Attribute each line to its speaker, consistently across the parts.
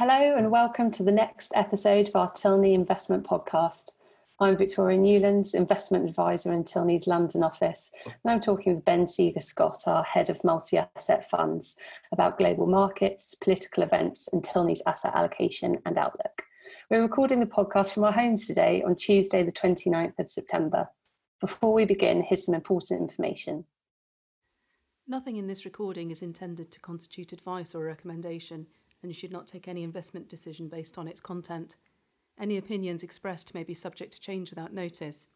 Speaker 1: Hello and welcome to the next episode of our Tilney Investment Podcast. I'm Victoria Newlands, Investment Advisor in Tilney's London office, and I'm talking with Ben Seager Scott, our Head of Multi Asset Funds, about global markets, political events, and Tilney's asset allocation and outlook. We're recording the podcast from our homes today on Tuesday, the 29th of September. Before we begin, here's some important information.
Speaker 2: Nothing in this recording is intended to constitute advice or recommendation and you should not take any investment decision based on its content. Any opinions expressed may be subject to change without notice.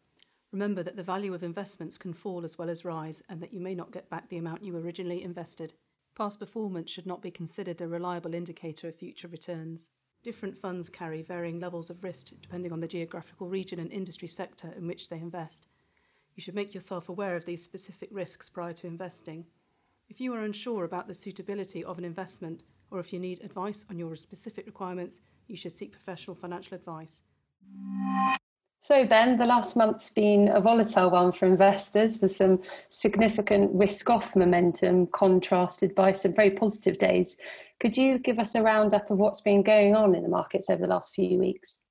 Speaker 2: Remember that the value of investments can fall as well as rise, and that you may not get back the amount you originally invested. Past performance should not be considered a reliable indicator of future returns. Different funds carry varying levels of risk depending on the geographical region and industry sector in which they invest. You should make yourself aware of these specific risks prior to investing. If you are unsure about the suitability of an investment, or if you need advice on your specific requirements, you should seek professional financial advice.
Speaker 1: So, Ben, the last month's been a volatile one for investors with some significant risk off momentum contrasted by some very positive days. Could you give us a roundup of what's been going on in the markets over the last few weeks?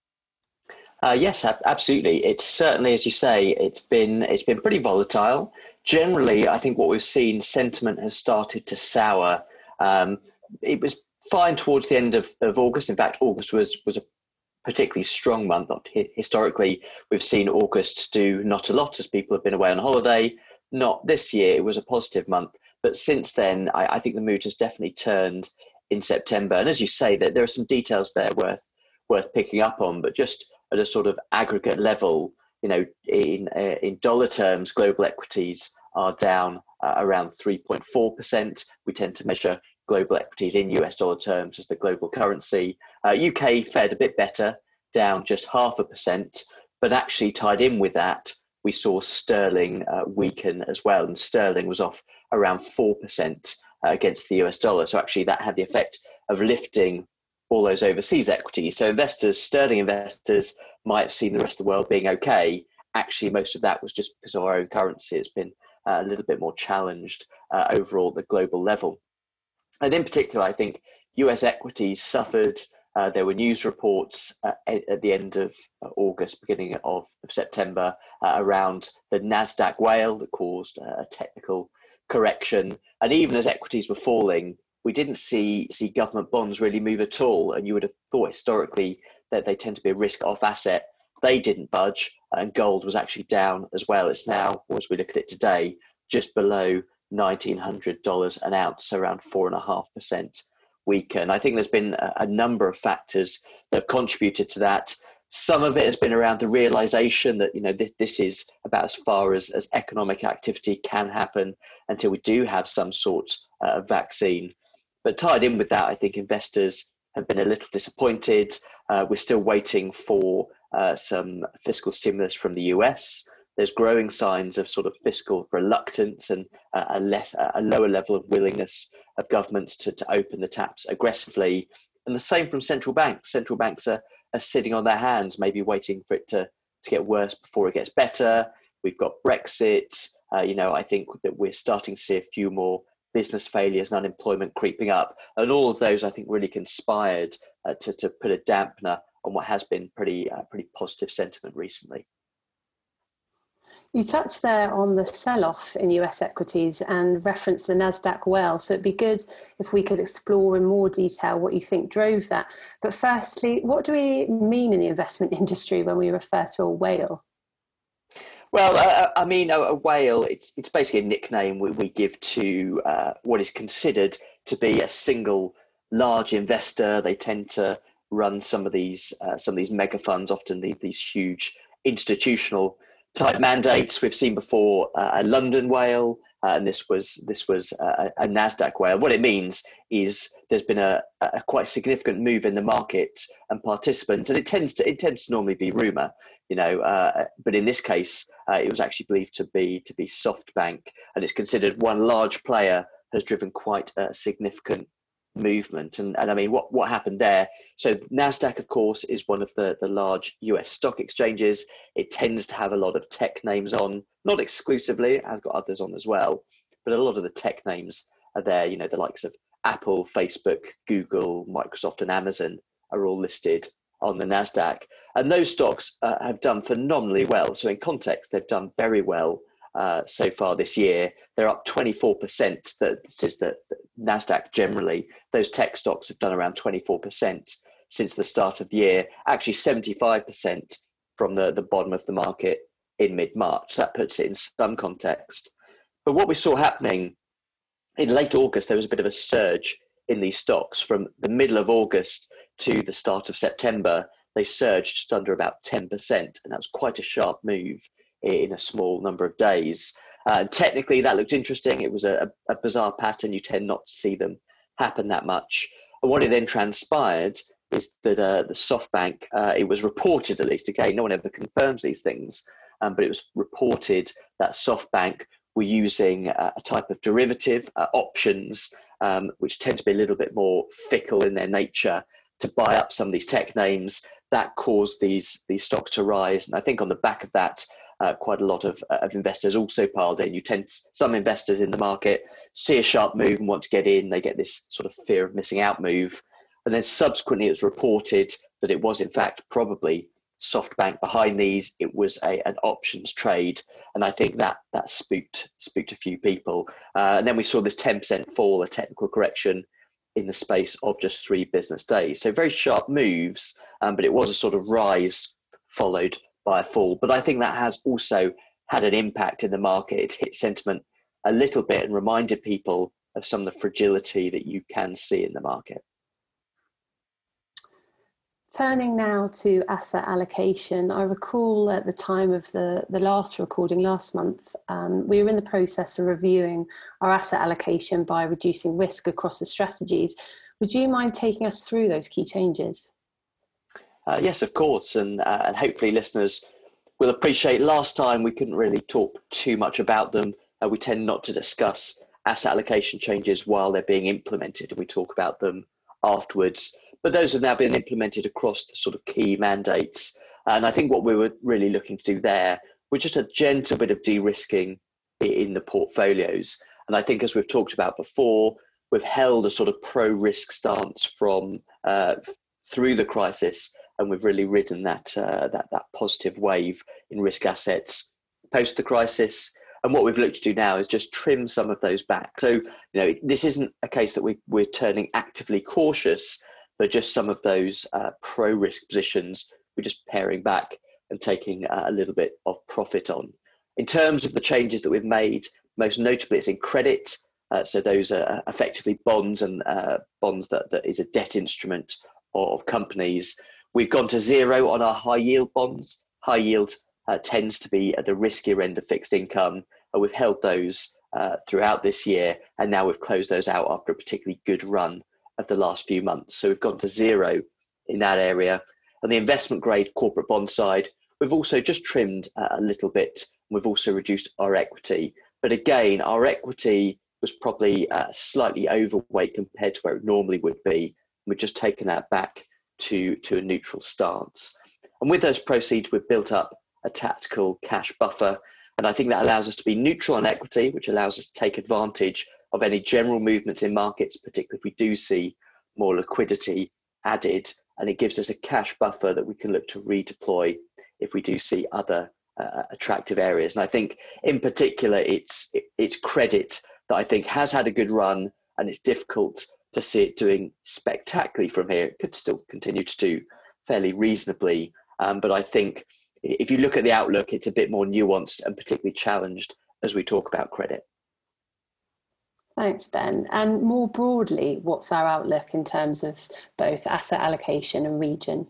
Speaker 3: Uh, yes, absolutely. It's certainly, as you say, it's been it's been pretty volatile. Generally, I think what we've seen, sentiment has started to sour. Um, it was fine towards the end of, of August. In fact, August was was a particularly strong month. Historically, we've seen August do not a lot as people have been away on holiday. Not this year. It was a positive month, but since then, I, I think the mood has definitely turned in September. And as you say, that there are some details there worth worth picking up on. But just at a sort of aggregate level, you know, in uh, in dollar terms, global equities are down uh, around 3.4 percent. We tend to measure global equities in US dollar terms as the global currency. Uh, UK fared a bit better, down just half a percent, but actually tied in with that, we saw sterling uh, weaken as well, and sterling was off around 4% uh, against the US dollar. So actually, that had the effect of lifting all those overseas equities. So investors, sterling investors, might have seen the rest of the world being okay. Actually, most of that was just because our own currency. It's been uh, a little bit more challenged uh, overall at the global level. And in particular, I think US equities suffered. Uh, there were news reports uh, at the end of uh, August, beginning of, of September, uh, around the NASDAQ whale that caused a technical correction. And even as equities were falling, we didn't see, see government bonds really move at all. And you would have thought historically that they tend to be a risk off asset. They didn't budge, and gold was actually down as well. It's now, as we look at it today, just below $1,900 an ounce, around 4.5% weaker. And I think there's been a, number of factors that have contributed to that. Some of it has been around the realization that you know this, this is about as far as, as economic activity can happen until we do have some sort uh, of vaccine. But tied in with that, I think investors have been a little disappointed. Uh, we're still waiting for uh, some fiscal stimulus from the US there's growing signs of sort of fiscal reluctance and a, less, a lower level of willingness of governments to, to open the taps aggressively. And the same from central banks. Central banks are, are sitting on their hands, maybe waiting for it to, to get worse before it gets better. We've got Brexit. Uh, you know, I think that we're starting to see a few more business failures and unemployment creeping up. And all of those, I think, really conspired uh, to, to put a dampener on what has been pretty, uh, pretty positive sentiment recently.
Speaker 1: You touched there on the sell off in US equities and referenced the NASDAQ whale. So it'd be good if we could explore in more detail what you think drove that. But firstly, what do we mean in the investment industry when we refer to a whale?
Speaker 3: Well, uh, I mean, a, a, whale, it's, it's basically a nickname we, we give to uh, what is considered to be a single large investor. They tend to run some of these, uh, some of these mega funds, often the, these huge institutional type mandates. We've seen before uh, a London whale, uh, and this was this was a, a, Nasdaq whale. What it means is there's been a, a, quite significant move in the market and participants, and it tends to it tends to normally be rumor, you know. Uh, but in this case, uh, it was actually believed to be to be SoftBank, and it's considered one large player has driven quite a significant movement. And, and I mean, what, what happened there? So, NASDAQ, of course, is one of the, the large US stock exchanges. It tends to have a lot of tech names on, not exclusively, it has got others on as well, but a lot of the tech names are there, you know, the likes of Apple, Facebook, Google, Microsoft, and Amazon are all listed on the Nasdaq, and those stocks uh, have done phenomenally well. So in context, they've done very well uh, so far this year. They're up 24%. That is the Nasdaq generally. Those tech stocks have done around 24% since the start of the year. Actually, 75% from the, the bottom of the market in mid March. That puts it in some context. But what we saw happening in late August, there was a bit of a surge in these stocks from the middle of August to the start of September. They surged just under about 10%, and that was quite a sharp move in a small number of days. Uh, technically, that looked interesting. It was a, a, bizarre pattern. You tend not to see them happen that much. And what it then transpired is that uh, the SoftBank, uh, it was reported at least, again, no one ever confirms these things, um, but it was reported that SoftBank were using a type of derivative, uh, options, um, which tend to be a little bit more fickle in their nature, to buy up some of these tech names. That caused these these stocks to rise, and I think on the back of that, uh, quite a lot of, uh, of investors also piled in. You tend to, some investors in the market see a sharp move and want to get in. They get this sort of fear of missing out move, and then subsequently it's reported that it was in fact probably SoftBank behind these. It was a, an options trade, and I think that that spooked spooked a few people. Uh, and then we saw this ten percent fall, a technical correction in the space of just three business days. So very sharp moves, um, but it was a sort of rise followed by a fall. But I think that has also had an impact in the market. It's hit sentiment a little bit and reminded people of some of the fragility that you can see in the market.
Speaker 1: Turning now to asset allocation, I recall at the time of the, the last recording last month, um, we were in the process of reviewing our asset allocation by reducing risk across the strategies. Would you mind taking us through those key changes?
Speaker 3: Uh, yes, of course, and, uh, and hopefully listeners will appreciate. Last time we couldn't really talk too much about them. Uh, we tend not to discuss asset allocation changes while they're being implemented, and we talk about them afterwards but those have now been implemented across the sort of key mandates. And I think what we were really looking to do there was just a gentle bit of de-risking in the portfolios. And I think, as we've talked about before, we've held a sort of pro-risk stance from uh, through the crisis, and we've really ridden that uh, that that positive wave in risk assets post the crisis. And what we've looked to do now is just trim some of those back. So, you know, this isn't a case that we, we're turning actively cautious, but just some of those uh, pro risk positions, we're just paring back and taking uh, a little bit of profit on. In terms of the changes that we've made, most notably it's in credit. Uh, so those are effectively bonds and uh, bonds that, that is a debt instrument of companies. We've gone to zero on our high yield bonds. High yield uh, tends to be at the riskier end of fixed income. And we've held those uh, throughout this year, and now we've closed those out after a particularly good run of the last few months. So we've gone to zero in that area. On the investment grade corporate bond side, we've also just trimmed a little bit. We've also reduced our equity. But again, our equity was probably uh, slightly overweight compared to where it normally would be. We've just taken that back to, to a neutral stance. And with those proceeds, we've built up a tactical cash buffer. And I think that allows us to be neutral on equity, which allows us to take advantage of any general movements in markets, particularly if we do see more liquidity added, and it gives us a cash buffer that we can look to redeploy if we do see other uh, attractive areas. And I think, in particular, it's it's credit that I think has had a good run, and it's difficult to see it doing spectacularly from here. It could still continue to do fairly reasonably, um, but I think if you look at the outlook, it's a bit more nuanced and particularly challenged as we talk about credit.
Speaker 1: Thanks, Ben. And more broadly, what's our outlook in terms of both asset allocation and region?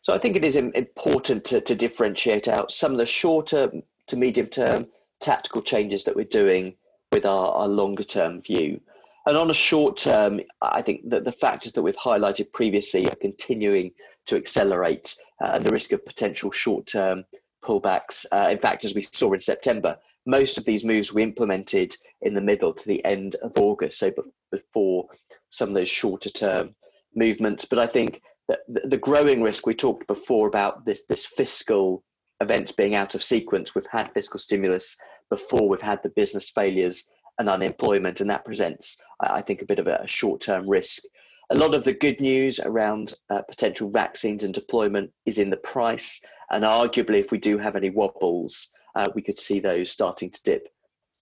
Speaker 3: So I think it is important to, to differentiate out some of the shorter to medium term tactical changes that we're doing with our, our longer term view. And on a short term, I think that the factors that we've highlighted previously are continuing to accelerate uh, the risk of potential short term pullbacks. Uh, in fact, as we saw in September, most of these moves we implemented in the middle to the end of August, so before some of those shorter term movements. But I think that the growing risk we talked before about this this fiscal event being out of sequence. We've had fiscal stimulus before. We've had the business failures and unemployment, and that presents, I think, a bit of a short term risk. A lot of the good news around uh, potential vaccines and deployment is in the price, and arguably, if we do have any wobbles, uh, we could see those starting to dip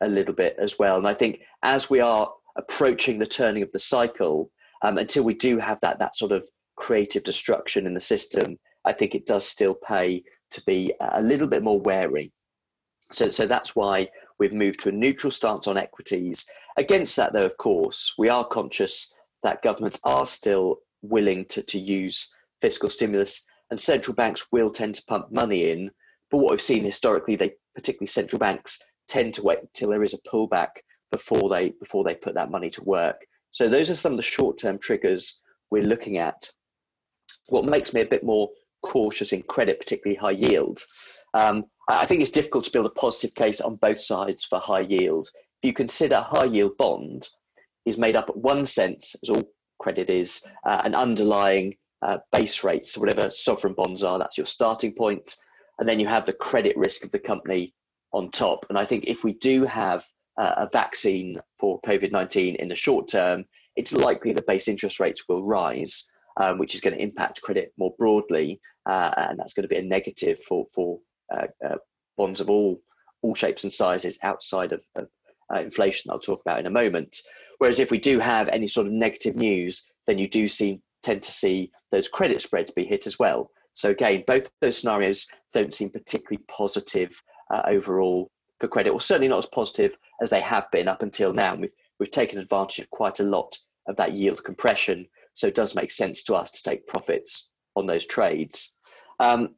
Speaker 3: a little bit as well. And I think as we are approaching the turning of the cycle, um, until we do have that that sort of creative destruction in the system, I think it does still pay to be a little bit more wary. So, so that's why we've moved to a neutral stance on equities. Against that, though, of course, we are conscious that governments are still willing to, to use fiscal stimulus and central banks will tend to pump money in. But what we've seen historically, they particularly central banks tend to wait until there is a pullback before they before they put that money to work. So those are some of the short-term triggers we're looking at. What makes me a bit more cautious in credit, particularly high yield, um, I think it's difficult to build a positive case on both sides for high yield. If you consider high yield bond is made up at one sense, as all credit is, uh, an underlying uh, base rate. So whatever sovereign bonds are, that's your starting point. and then you have the credit risk of the company on top. And I think if we do have uh, a vaccine for COVID nineteen in the short term, it's likely that base interest rates will rise, um, which is going to impact credit more broadly, uh, and that's going to be a negative for for bonds of all all shapes and sizes outside of, of uh, inflation. I'll talk about in a moment. Whereas if we do have any sort of negative news, then you do see tend to see those credit spreads be hit as well. So again, both those scenarios don't seem particularly positive uh, overall for credit, or certainly not as positive as they have been up until now. We've, we've taken advantage of quite a lot of that yield compression, so it does make sense to us to take profits on those trades. Um,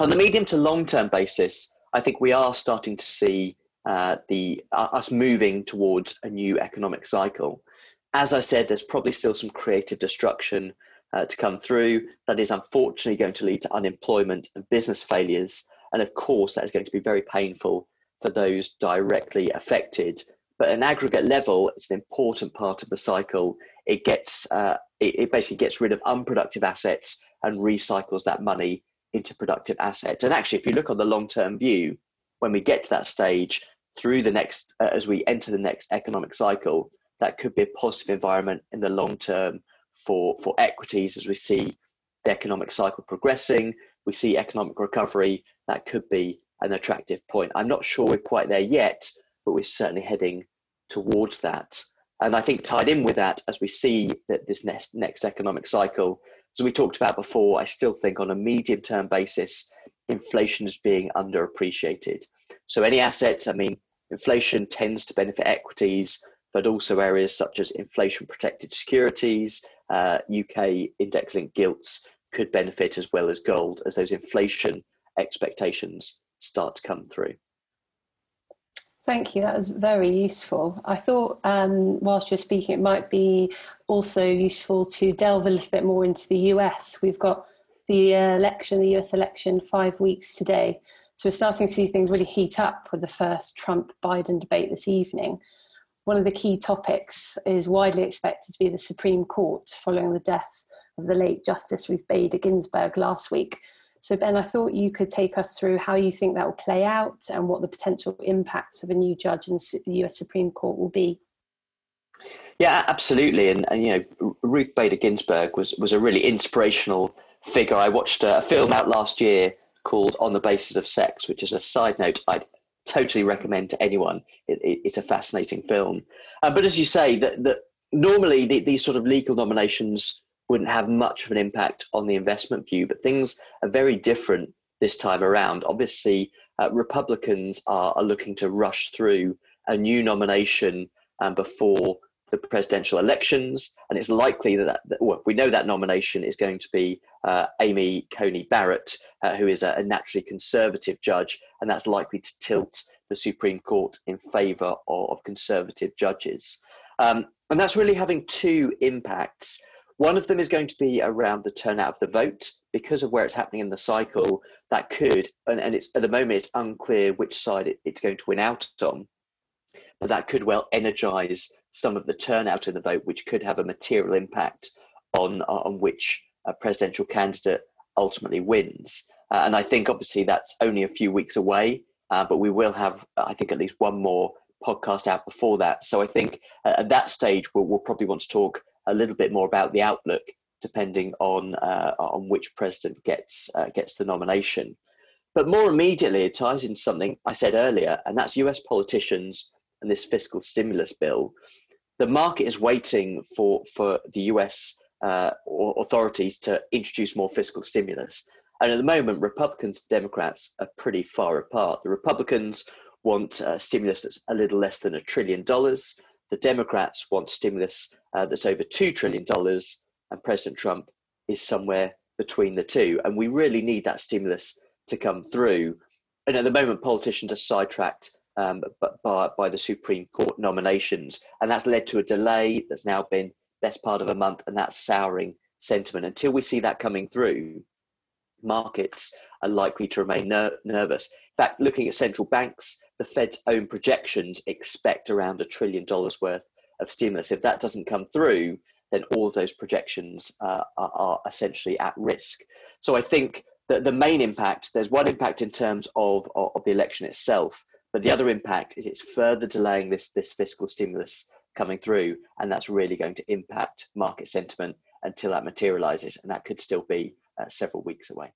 Speaker 3: on the medium to long term basis, I think we are starting to see uh, the uh, us moving towards a new economic cycle. As I said, there's probably still some creative destruction uh, to come through. That is unfortunately going to lead to unemployment and business failures, and of course, that is going to be very painful for those directly affected. But at an aggregate level, it's an important part of the cycle. It gets uh, it, it basically gets rid of unproductive assets and recycles that money into productive assets. And actually, if you look on the long term view, when we get to that stage through the next, uh, as we enter the next economic cycle, that could be a positive environment in the long term for, for equities as we see the economic cycle progressing. We see economic recovery. That could be an attractive point. I'm not sure we're quite there yet, but we're certainly heading towards that. And I think tied in with that, as we see that this next, next economic cycle, as we talked about before, I still think on a medium term basis, inflation is being underappreciated. So, any assets, I mean, inflation tends to benefit equities, but also areas such as inflation protected securities, uh, UK index linked gilts could benefit as well as gold as those inflation expectations start to come through.
Speaker 1: Thank you. That was very useful. I thought, um, whilst you're speaking, it might be also useful to delve a little bit more into the US. We've got the election, the US election, five weeks today. So we're starting to see things really heat up with the first Trump Biden debate this evening. One of the key topics is widely expected to be the Supreme Court following the death of the late Justice Ruth Bader Ginsburg last week. So, Ben, I thought you could take us through how you think that will play out and what the potential impacts of a new judge in the US Supreme Court will be.
Speaker 3: Yeah, absolutely. And, and you know, Ruth Bader Ginsburg was, was a really inspirational figure. I watched a film out last year called On the Basis of Sex, which is a side note I'd totally recommend to anyone. It, it, it's a fascinating film. Uh, but as you say, that, that normally the, these sort of legal nominations wouldn't have much of an impact on the investment view. But things are very different this time around. Obviously, uh, Republicans are, are, looking to rush through a new nomination um, before the presidential elections, and it's likely that, that well, we know that nomination is going to be uh, Amy Coney Barrett, uh, who is a, a, naturally conservative judge, and that's likely to tilt the Supreme Court in favour of, of, conservative judges. Um, and that's really having two impacts. One of them is going to be around the turnout of the vote because of where it's happening in the cycle. That could, and, and it's at the moment it's unclear which side it, it's going to win out on, but that could well energise some of the turnout in the vote, which could have a material impact on on which a presidential candidate ultimately wins. Uh, and I think obviously that's only a few weeks away, uh, but we will have, I think, at least one more podcast out before that. So I think uh, at that stage we'll, we'll, probably want to talk a little bit more about the outlook, depending on uh, on which president gets uh, gets the nomination. But more immediately, it ties into something I said earlier, and that's U.S. politicians and this fiscal stimulus bill. The market is waiting for for the U.S. Uh, authorities to introduce more fiscal stimulus. And at the moment, Republicans and Democrats are pretty far apart. The Republicans want a stimulus that's a little less than a trillion dollars. The Democrats want stimulus uh, that's over $2 trillion. And President Trump is somewhere between the two. And we really need that stimulus to come through. And at the moment, politicians are sidetracked um, by, by the Supreme Court nominations. And that's led to a delay that's now been best part of a month, and that's souring sentiment. Until we see that coming through, markets are likely to remain ner- nervous. In fact, looking at central banks, the Fed's own projections expect around a trillion dollars worth of stimulus. If that doesn't come through, then all of those projections uh, are, are, essentially at risk. So I think that the main impact, there's one impact in terms of, of, of the election itself, but the other impact is it's further delaying this, this fiscal stimulus coming through, and that's really going to impact market sentiment until that materializes, and that could still be uh, several weeks away.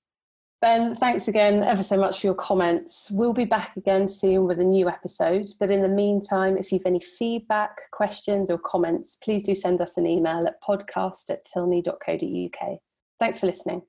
Speaker 1: Ben, thanks again ever so much for your comments. We'll be back again soon with a new episode. But in the meantime, if you've any feedback, questions, or comments, please do send us an email at podcast at tilney.co.uk. Thanks for listening.